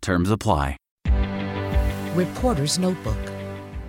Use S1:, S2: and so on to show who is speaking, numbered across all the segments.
S1: Terms apply.
S2: Reporter's Notebook.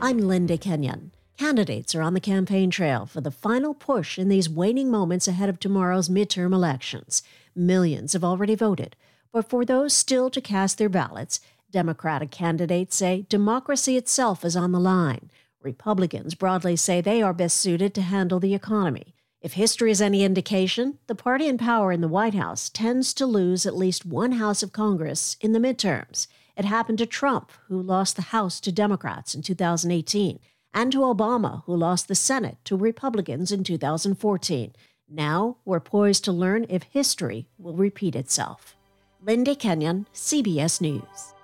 S2: I'm Linda Kenyon. Candidates are on the campaign trail for the final push in these waning moments ahead of tomorrow's midterm elections. Millions have already voted, but for those still to cast their ballots, Democratic candidates say democracy itself is on the line. Republicans broadly say they are best suited to handle the economy. If history is any indication, the party in power in the White House tends to lose at least one House of Congress in the midterms. It happened to Trump, who lost the House to Democrats in 2018 and to Obama, who lost the Senate to Republicans in 2014. Now we're poised to learn if history will repeat itself. Linda Kenyon, CBS News.